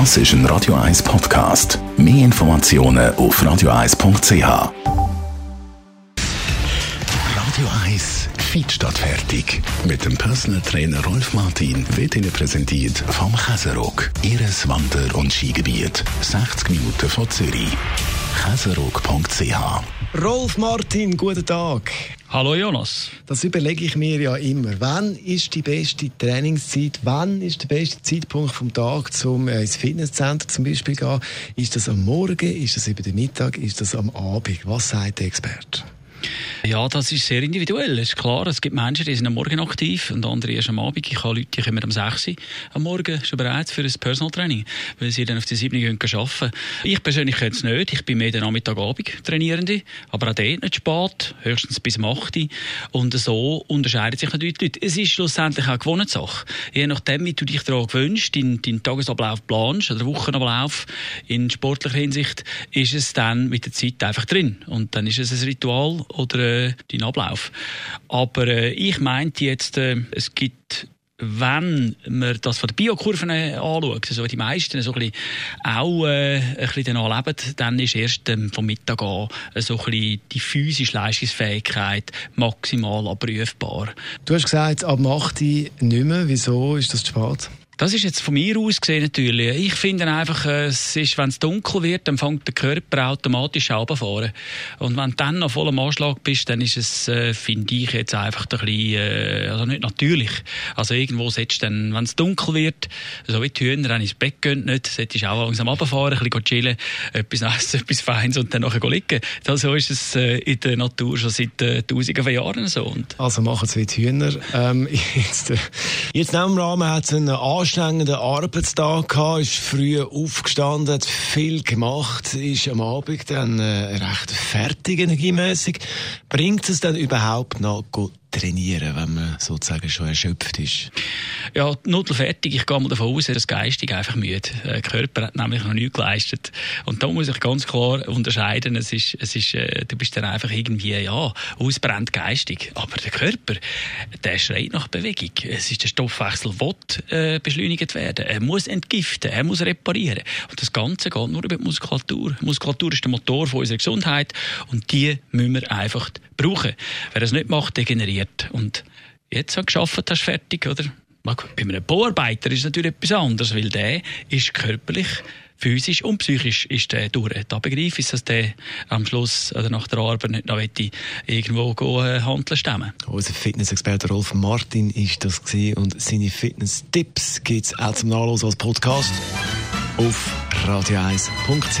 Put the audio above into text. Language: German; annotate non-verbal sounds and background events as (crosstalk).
Das ist ein Radio 1 Podcast. Mehr Informationen auf radio1.ch. Radio 1 Feed statt fertig. Mit dem Personal Trainer Rolf Martin wird Ihnen präsentiert vom Käserock. Ihres Wander- und Skigebiet. 60 Minuten von Zürich. Käserock.ch Rolf Martin, guten Tag. Hallo Jonas. Das überlege ich mir ja immer. Wann ist die beste Trainingszeit? Wann ist der beste Zeitpunkt vom Tag, um äh, ins Fitnesscenter zum Beispiel zu gehen? Ist das am Morgen? Ist das über den Mittag? Ist das am Abend? Was sagt der Experte? Ja, das ist sehr individuell. Es ist klar, es gibt Menschen, die sind am Morgen aktiv und andere erst am Abend. Ich habe Leute, die kommen am 6 Uhr am Morgen schon bereit für ein Personal Training, weil sie dann auf die 7 Uhr arbeiten Ich persönlich könnte es nicht. Ich bin mehr der Nachmittagabend Trainierende, aber auch dort nicht spät, höchstens bis um 8 Uhr. Und so unterscheiden sich natürlich die Leute. Es ist schlussendlich auch eine Gewohnheitssache. Je nachdem, wie du dich daran gewöhnst, deinen, deinen Tagesablauf planst oder Wochenablauf in sportlicher Hinsicht, ist es dann mit der Zeit einfach drin. Und dann ist es ein Ritual oder äh, deinen Ablauf. Aber äh, ich meinte jetzt, äh, es gibt wenn man das von den Biokurven äh, anschaut, also die meisten so ein auch äh, ein bisschen danach leben, dann ist erst ähm, vom Mittag an so ein die physische Leistungsfähigkeit maximal abrufbar. Du hast gesagt, ab 8 nicht mehr. Wieso ist das zu spät? Das ist jetzt von mir aus gesehen natürlich. Ich finde einfach, äh, es ist, wenn es dunkel wird, dann fängt der Körper automatisch runterfahren. Und wenn du dann noch voll am Anschlag bist, dann ist es, äh, finde ich, jetzt einfach ein bisschen, äh, also nicht natürlich. Also irgendwo setzt dann, wenn es dunkel wird, so wie die Hühner dann ins Bett gehen, nicht, solltest du auch langsam runterfahren, ein bisschen chillen, (laughs) etwas essen, etwas Feins und dann nachher liegen. So ist es in der Natur schon seit tausenden von Jahren so. Und also machen es wie die Hühner. Ähm, (laughs) jetzt, äh, jetzt neben dem Rahmen hat es einen anstrengenden Arbeitstag gehabt, ist früh aufgestanden, hat viel gemacht, ist am Abend dann äh, recht fertig energiemäßig. Bringt es dann überhaupt noch gut trainieren, wenn man sozusagen schon erschöpft ist? Ja, fertig. Ich gehe mal davon aus, er ist geistig einfach müde. Der Körper hat nämlich noch nichts geleistet. Und da muss ich ganz klar unterscheiden. Es ist, es ist, äh, du bist dann einfach irgendwie, ja, ausbrennt geistig. Aber der Körper, der schreit nach Bewegung. Es ist der Stoffwechsel, der äh, beschleunigt werden. Er muss entgiften, er muss reparieren. Und das Ganze geht nur über die Muskulatur. Die Muskulatur ist der Motor unserer Gesundheit und die müssen wir einfach brauchen. Wer das nicht macht, degeneriert. Und jetzt hast du geschafft, hast fertig, oder? Bei einem Bauarbeiter ist es natürlich etwas anderes, weil der ist körperlich, physisch und psychisch ist der durch. Da begreife ich, dass der am Schluss oder nach der Arbeit nicht noch irgendwo gehen, äh, handeln stemmen. Unser Fitnessexperte Rolf Martin ist das gewesen und seine Fitness-Tipps gibt es auch zum Nachlesen als Podcast auf radio1.ch.